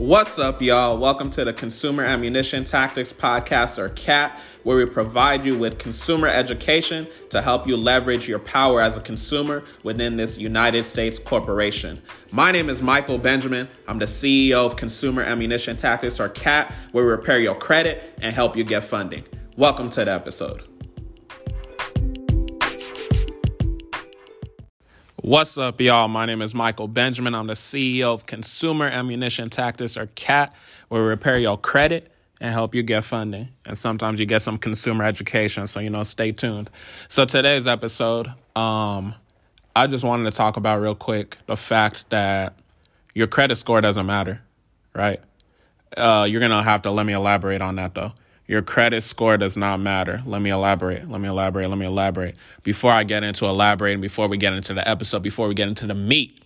What's up, y'all? Welcome to the Consumer Ammunition Tactics Podcast, or CAT, where we provide you with consumer education to help you leverage your power as a consumer within this United States corporation. My name is Michael Benjamin. I'm the CEO of Consumer Ammunition Tactics, or CAT, where we repair your credit and help you get funding. Welcome to the episode. What's up, y'all? My name is Michael Benjamin. I'm the CEO of Consumer Ammunition Tactics, or CAT, where we repair your credit and help you get funding. And sometimes you get some consumer education, so you know, stay tuned. So today's episode, um, I just wanted to talk about real quick the fact that your credit score doesn't matter, right? Uh, you're gonna have to let me elaborate on that though. Your credit score does not matter. Let me elaborate. Let me elaborate. Let me elaborate. Before I get into elaborating, before we get into the episode, before we get into the meat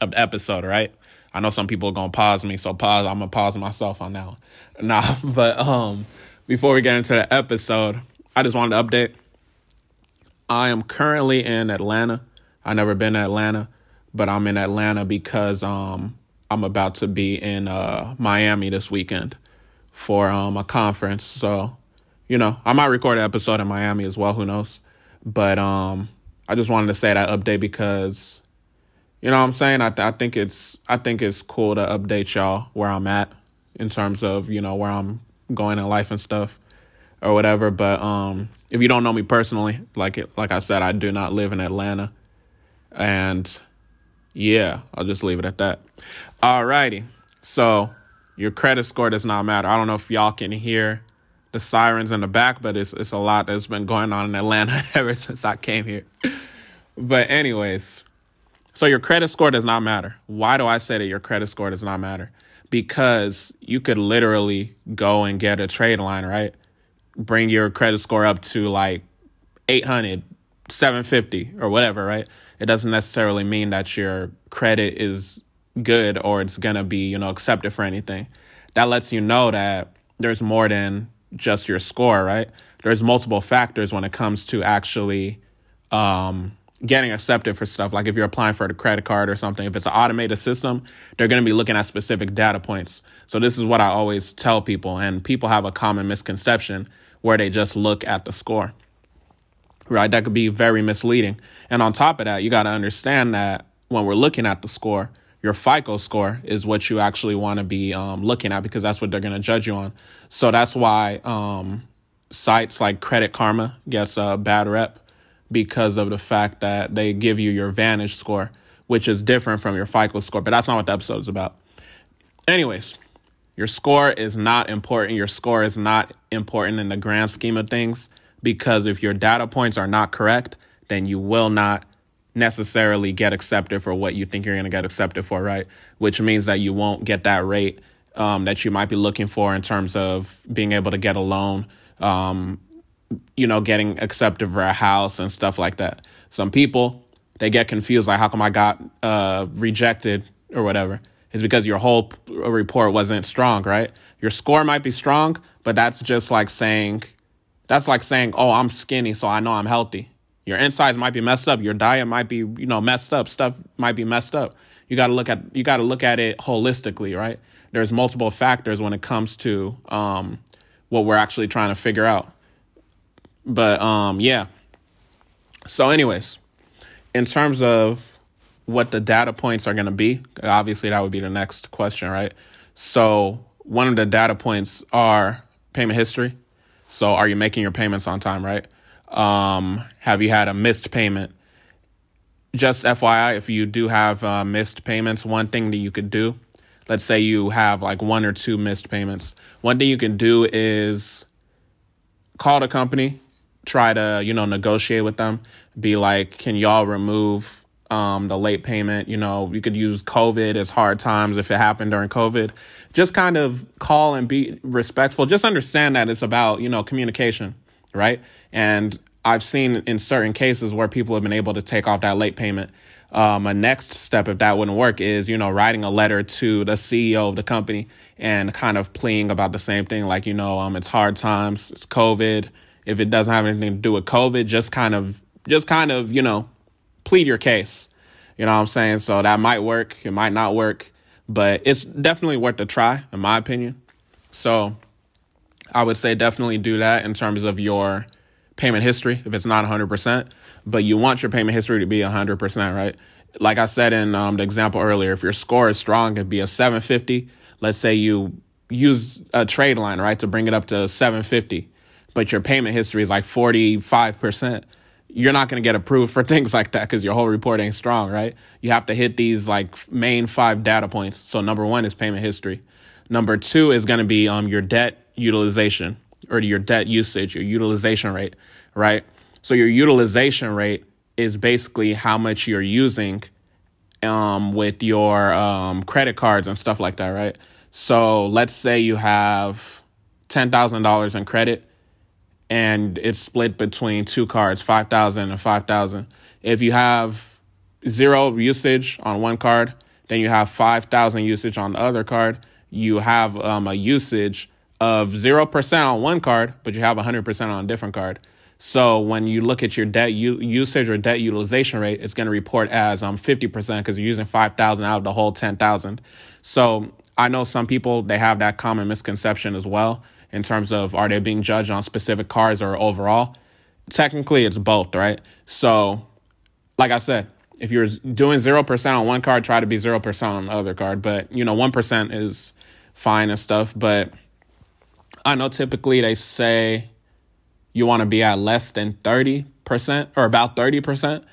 of the episode, right? I know some people are gonna pause me, so pause. I'm gonna pause myself on that one. Nah, but um, before we get into the episode, I just wanted to update. I am currently in Atlanta. I never been to Atlanta, but I'm in Atlanta because um I'm about to be in uh Miami this weekend for um, a conference. So, you know, I might record an episode in Miami as well. Who knows? But um, I just wanted to say that update because, you know, what I'm saying I, th- I think it's I think it's cool to update y'all where I'm at in terms of you know where I'm going in life and stuff or whatever. But um, if you don't know me personally, like it, like I said, I do not live in Atlanta, and yeah, I'll just leave it at that. Alrighty, so your credit score does not matter. I don't know if y'all can hear the sirens in the back, but it's it's a lot that's been going on in Atlanta ever since I came here. But anyways, so your credit score does not matter. Why do I say that your credit score does not matter? Because you could literally go and get a trade line, right? Bring your credit score up to like 800, 750 or whatever, right? It doesn't necessarily mean that your credit is good or it's to be, you know, accepted for anything. That lets you know that there's more than just your score, right? There's multiple factors when it comes to actually um, getting accepted for stuff. Like if you're applying for a credit card or something, if it's an automated system, they're going to be looking at specific data points. So this is what I always tell people, and people have a common misconception where they just look at the score. Right? That could be very misleading. And on top of that, you got to understand that when we're looking at the score, your FICO score is what you actually want to be um, looking at because that's what they're going to judge you on. So that's why um, sites like Credit Karma gets a bad rep because of the fact that they give you your Vantage score, which is different from your FICO score. But that's not what the episode is about. Anyways, your score is not important. Your score is not important in the grand scheme of things because if your data points are not correct, then you will not necessarily get accepted for what you think you're going to get accepted for, right? Which means that you won't get that rate um, that you might be looking for in terms of being able to get a loan, um, you know, getting accepted for a house and stuff like that. Some people, they get confused, like, how come I got uh, rejected or whatever? It's because your whole report wasn't strong, right? Your score might be strong, but that's just like saying, that's like saying, oh, I'm skinny, so I know I'm healthy your insides might be messed up. Your diet might be, you know, messed up. Stuff might be messed up. You got to look at you got to look at it holistically, right? There's multiple factors when it comes to um, what we're actually trying to figure out. But um, yeah. So, anyways, in terms of what the data points are going to be, obviously that would be the next question, right? So, one of the data points are payment history. So, are you making your payments on time, right? Um, have you had a missed payment? Just FYI, if you do have uh, missed payments, one thing that you could do, let's say you have like one or two missed payments, one thing you can do is call the company, try to, you know, negotiate with them, be like, can y'all remove um, the late payment? You know, you could use COVID as hard times if it happened during COVID. Just kind of call and be respectful. Just understand that it's about, you know, communication right? And I've seen in certain cases where people have been able to take off that late payment. Um, a next step, if that wouldn't work, is you know writing a letter to the CEO of the company and kind of pleading about the same thing, like you know, um, it's hard times, it's COVID. If it doesn't have anything to do with COVID, just kind of, just kind of, you know, plead your case. You know what I'm saying? So that might work, it might not work, but it's definitely worth a try, in my opinion. So I would say definitely do that in terms of your payment history if it's not 100%, but you want your payment history to be 100%, right? Like I said in um, the example earlier, if your score is strong, it'd be a 750. Let's say you use a trade line, right, to bring it up to 750, but your payment history is like 45%. You're not going to get approved for things like that because your whole report ain't strong, right? You have to hit these like main five data points. So number one is payment history. Number two is going to be um, your debt utilization or your debt usage, your utilization rate, right? So your utilization rate is basically how much you're using um, with your um, credit cards and stuff like that, right? So let's say you have $10,000 in credit and it's split between two cards, 5,000 and 5,000. If you have zero usage on one card, then you have 5,000 usage on the other card. You have um, a usage of 0% on one card, but you have 100% on a different card. So when you look at your debt u- usage or debt utilization rate, it's going to report as um 50% because you're using 5,000 out of the whole 10,000. So I know some people they have that common misconception as well in terms of are they being judged on specific cards or overall. Technically, it's both, right? So, like I said, if you're doing 0% on one card, try to be 0% on the other card. But, you know, 1% is fine and stuff. But I know typically they say you want to be at less than 30% or about 30%.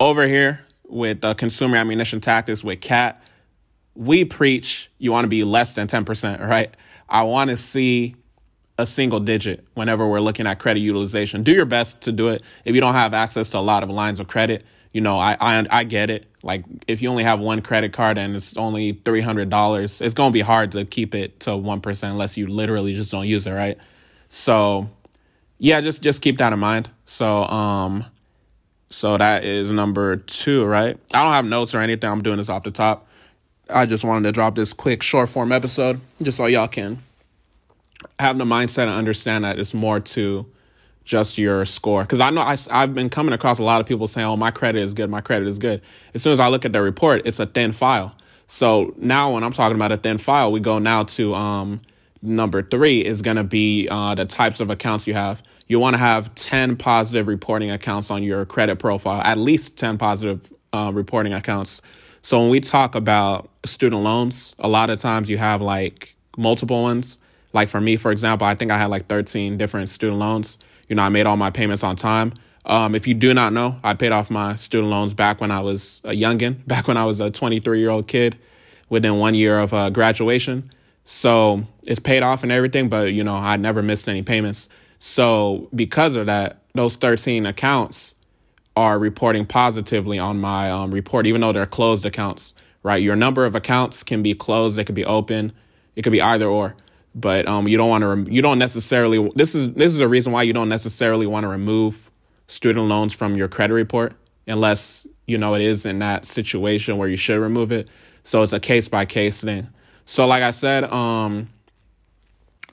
Over here with uh, consumer ammunition tactics with CAT, we preach you want to be less than 10%, right? I want to see a single digit whenever we're looking at credit utilization. Do your best to do it. If you don't have access to a lot of lines of credit, you know, I I, I get it. Like if you only have one credit card and it's only three hundred dollars, it's gonna be hard to keep it to one percent unless you literally just don't use it, right? So yeah, just just keep that in mind. So um so that is number two, right? I don't have notes or anything. I'm doing this off the top. I just wanted to drop this quick short form episode just so y'all can have the mindset and understand that it's more to just your score. Because I know I, I've been coming across a lot of people saying, oh, my credit is good, my credit is good. As soon as I look at the report, it's a thin file. So now when I'm talking about a thin file, we go now to um, number three is going to be uh, the types of accounts you have. You want to have 10 positive reporting accounts on your credit profile, at least 10 positive uh, reporting accounts. So when we talk about student loans, a lot of times you have like multiple ones. Like for me, for example, I think I had like 13 different student loans. You know, I made all my payments on time. Um, if you do not know, I paid off my student loans back when I was a youngin, back when I was a 23 year old kid within one year of uh, graduation. So it's paid off and everything, but you know, I never missed any payments. So because of that, those 13 accounts are reporting positively on my um, report, even though they're closed accounts, right? Your number of accounts can be closed, they could be open, it could be either or. But um, you don't want to, rem- you don't necessarily, this is, this is a reason why you don't necessarily want to remove student loans from your credit report unless, you know, it is in that situation where you should remove it. So it's a case by case thing. So, like I said, um,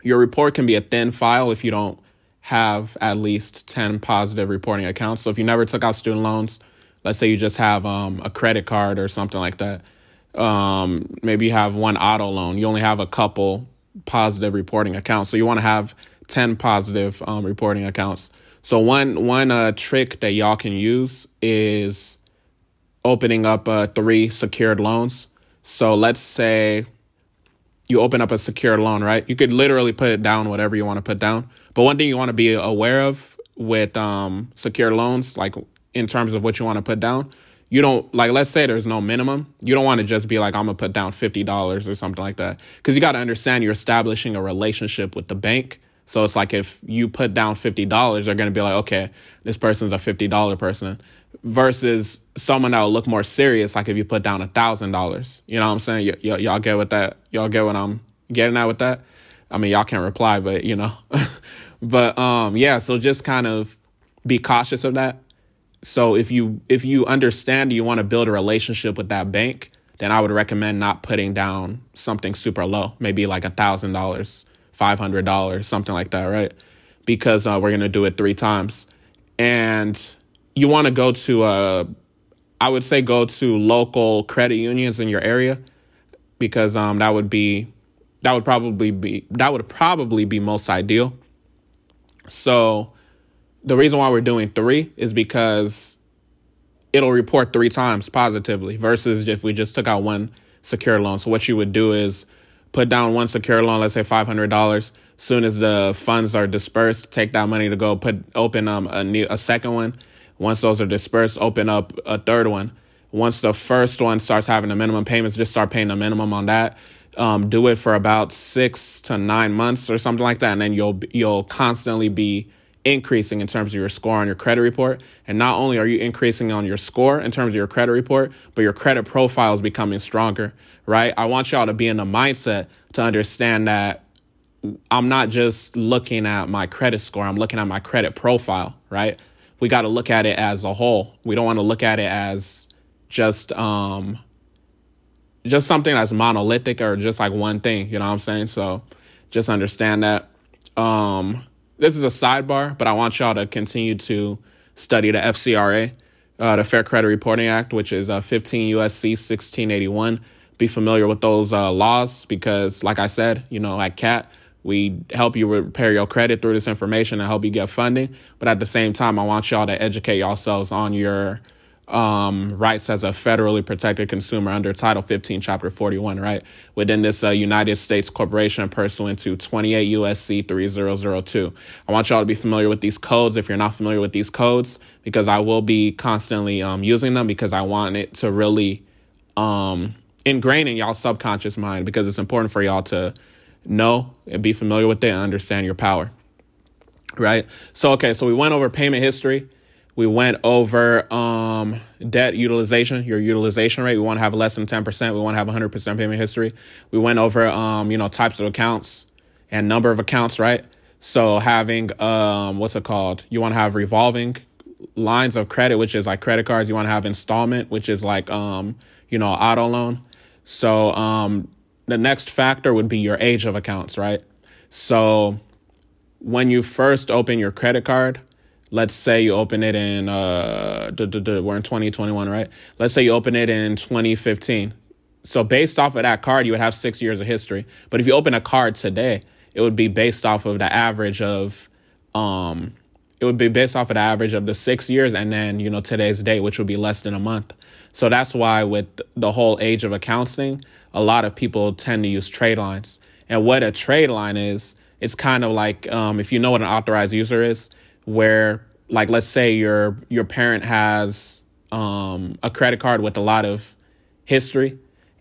your report can be a thin file if you don't have at least 10 positive reporting accounts. So, if you never took out student loans, let's say you just have um, a credit card or something like that, um, maybe you have one auto loan, you only have a couple positive reporting accounts. So, you want to have 10 positive um, reporting accounts. So, one, one uh, trick that y'all can use is opening up uh, three secured loans. So, let's say you open up a secured loan, right? You could literally put it down whatever you want to put down. But one thing you want to be aware of with um, secured loans, like in terms of what you want to put down, you don't like let's say there's no minimum you don't want to just be like i'm gonna put down $50 or something like that because you got to understand you're establishing a relationship with the bank so it's like if you put down $50 they're gonna be like okay this person's a $50 person versus someone that will look more serious, like if you put down a thousand dollars. You know what I'm saying? Y- y- y'all get what that? Y'all get what I'm getting at with that? I mean, y'all can't reply, but you know, but um, yeah. So just kind of be cautious of that. So if you if you understand you want to build a relationship with that bank, then I would recommend not putting down something super low, maybe like a thousand dollars, five hundred dollars, something like that, right? Because uh, we're gonna do it three times, and you want to go to uh, I would say go to local credit unions in your area. because um that would be that would probably be that would probably be most ideal. So the reason why we're doing three is because it'll report three times positively versus if we just took out one secure loan. So what you would do is put down one secure loan, let's say five hundred dollars. Soon as the funds are dispersed, take that money to go put open um a new a second one. Once those are dispersed, open up a third one. Once the first one starts having the minimum payments, just start paying the minimum on that. Um, do it for about six to nine months or something like that, and then you'll you'll constantly be increasing in terms of your score on your credit report. And not only are you increasing on your score in terms of your credit report, but your credit profile is becoming stronger, right? I want y'all to be in the mindset to understand that I'm not just looking at my credit score, I'm looking at my credit profile, right? We got to look at it as a whole. We don't want to look at it as just um just something that's monolithic or just like one thing, you know what I'm saying? So just understand that um this is a sidebar, but I want y'all to continue to study the FCRA, uh, the Fair Credit Reporting Act, which is uh, 15 USC 1681. Be familiar with those uh, laws because, like I said, you know, at CAT, we help you repair your credit through this information and help you get funding. But at the same time, I want y'all to educate yourselves on your um, rights as a federally protected consumer under Title 15, Chapter 41, right? Within this uh, United States corporation pursuant to 28 USC 3002. I want y'all to be familiar with these codes if you're not familiar with these codes, because I will be constantly um, using them because I want it to really um, ingrain in y'all subconscious mind because it's important for y'all to know and be familiar with it and understand your power. Right? So, okay, so we went over payment history. We went over um, debt utilization, your utilization rate. We want to have less than 10%. We want to have 100% payment history. We went over, um, you know, types of accounts and number of accounts, right? So having, um, what's it called? You want to have revolving lines of credit, which is like credit cards. You want to have installment, which is like, um, you know, auto loan. So um, the next factor would be your age of accounts, right? So when you first open your credit card, let's say you open it in uh duh, duh, duh, we're in 2021 right? Let's say you open it in 2015 so based off of that card you would have six years of history. But if you open a card today it would be based off of the average of um it would be based off of the average of the six years and then you know today's date which would be less than a month. So that's why with the whole age of accounts thing a lot of people tend to use trade lines. And what a trade line is it's kind of like um, if you know what an authorized user is where like let's say your your parent has um, a credit card with a lot of history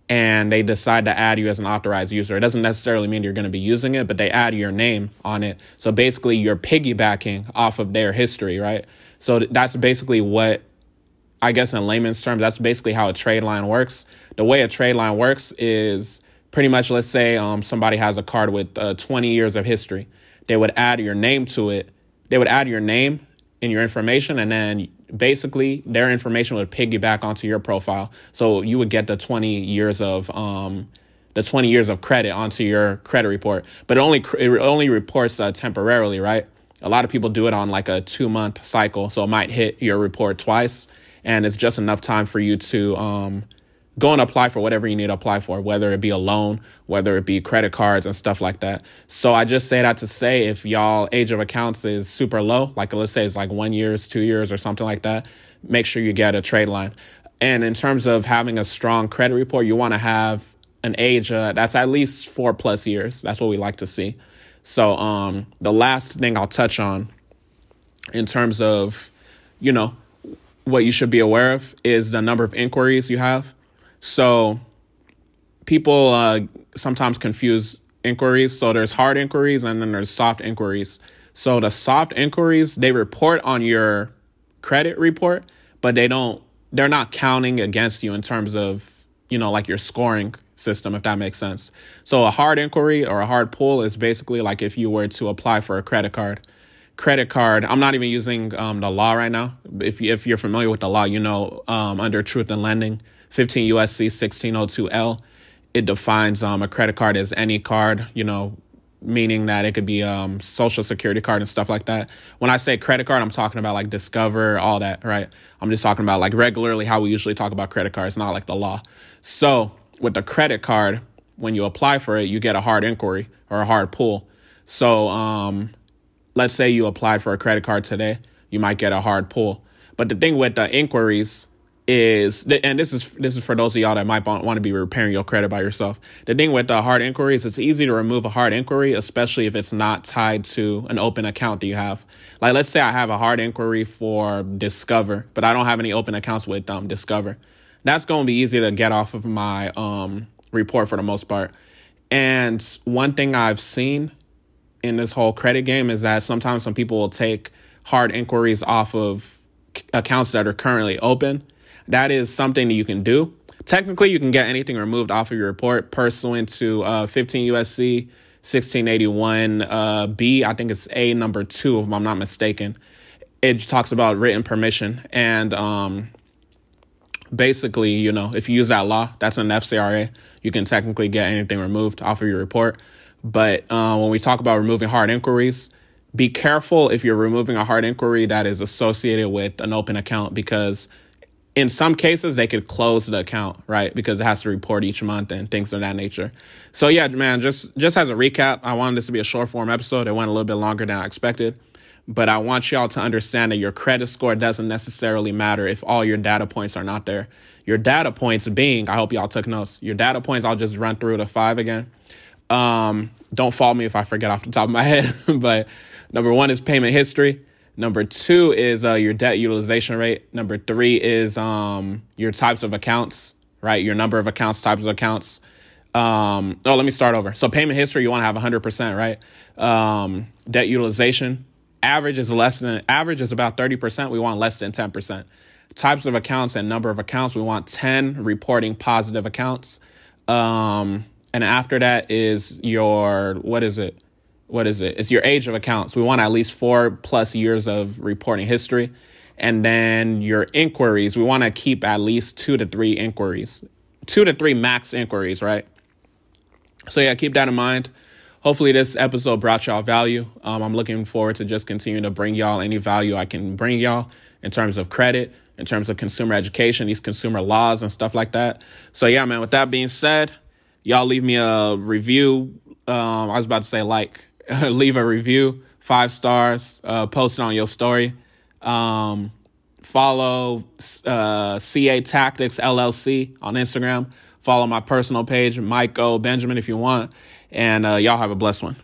and they decide to add you as an authorized user. It doesn't necessarily mean you're going to be using it, but they add your name on it. So basically, you're piggybacking off of their history, right? So that's basically what I guess in layman's terms, that's basically how a trade line works. The way a trade line works is pretty much, let's say um, somebody has a card with uh, 20 years of history. They would add your name to it they would add your name and your information, and then basically their information would piggyback onto your profile. So you would get the 20 years of um, the 20 years of credit onto your credit report, but it only it only reports uh, temporarily, right? A lot of people do it on like a two month cycle, so it might hit your report twice, and it's just enough time for you to um, go and apply for whatever you need to apply for, whether it be a loan, whether it be credit cards and stuff like that. So I just say that to say if y'all age of accounts is super low, like let's say it's like one years, two years, or something like that, make sure you get a trade line. And in terms of having a strong credit report, you want to have an age uh, that's at least four plus years. That's what we like to see. So um, the last thing I'll touch on in terms of, you know, what you should be aware of is the number of inquiries you have. So people uh, sometimes confuse inquiries. So there's hard inquiries and then there's soft inquiries. So the soft inquiries, they report on your credit report, but they don't they're not counting against you in terms of, you know, like your scoring system, if that makes sense. So a hard inquiry or a hard pull is basically like if you were to apply for a credit card. Credit card, I'm not even using um, the law right now. If, you, if you're familiar with the law, you know, um, under truth in lending, 15 USC 1602L. It defines um, a credit card as any card, you know, meaning that it could be um social security card and stuff like that. When I say credit card, I'm talking about like Discover, all that, right? I'm just talking about like regularly how we usually talk about credit cards, not like the law. So with the credit card, when you apply for it, you get a hard inquiry or a hard pull. So, um, let's say you applied for a credit card today, you might get a hard pull. But the thing with the inquiries is, and this is this is for those of y'all that might want to be repairing your credit by yourself. The thing with the hard inquiries, it's easy to remove a hard inquiry, especially if it's not tied to an open account that you have. Like, let's say I have a hard inquiry for Discover, but I don't have any open accounts with um, Discover. That's going to be easy to get off of my um, report for the most part. And one thing I've seen in this whole credit game is that sometimes some people will take hard inquiries off of accounts that are currently open. That is something that you can do. Technically, you can get anything removed off of your report pursuant to uh, 15 USC 1681 uh, B. I think it's A number two, if I'm not mistaken. It talks about written permission. And um, basically, you know, if you use that law, that's an FCRA, you can technically get anything removed off of your report. But uh, when we talk about removing hard inquiries, be careful if you're removing a hard inquiry that is associated with an open account because in some cases they could close the account right? Because it has to report each month and things of that nature. So yeah man just just as a recap i wanted this to be a short form episode. It went a little bit longer than i expected. But i want y'all to understand that your credit score doesn't necessarily matter if all your data points are not there. Your data points being i hope y'all took notes your data points i'll just run through the five again. Um, don't follow me if I forget off the top of my head, but number one is payment history. Number two is uh, your debt utilization rate. Number three is um, your types of accounts, right? Your number of accounts, types of accounts. Um, oh, let me start over. So payment history, you want to have 100%, right? Um, debt utilization, average is less than, average is about 30%. We want less than 10%. Types of accounts and number of accounts, we want 10 reporting positive accounts. Um, and after that is your what is it? What is it? It's your age of accounts. We want at least four plus years of reporting history. And then your inquiries, we want to keep at least two to three inquiries, two to three max inquiries, right? So, yeah, keep that in mind. Hopefully, this episode brought y'all value. Um, I'm looking forward to just continuing to bring y'all any value I can bring y'all in terms of credit, in terms of consumer education, these consumer laws, and stuff like that. So, yeah, man, with that being said, y'all leave me a review. Um, I was about to say like, leave a review, five stars, uh, post it on your story. Um, follow uh, CA Tactics LLC on Instagram. Follow my personal page, Michael Benjamin, if you want. And uh, y'all have a blessed one.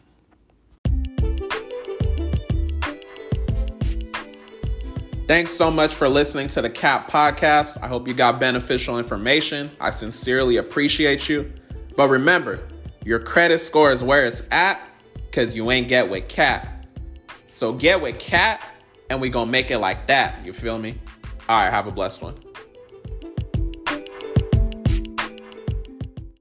Thanks so much for listening to the CAT podcast. I hope you got beneficial information. I sincerely appreciate you. But remember, your credit score is where it's at because you ain't get with Cat. So get with Cat and we gonna make it like that. You feel me? All right, have a blessed one.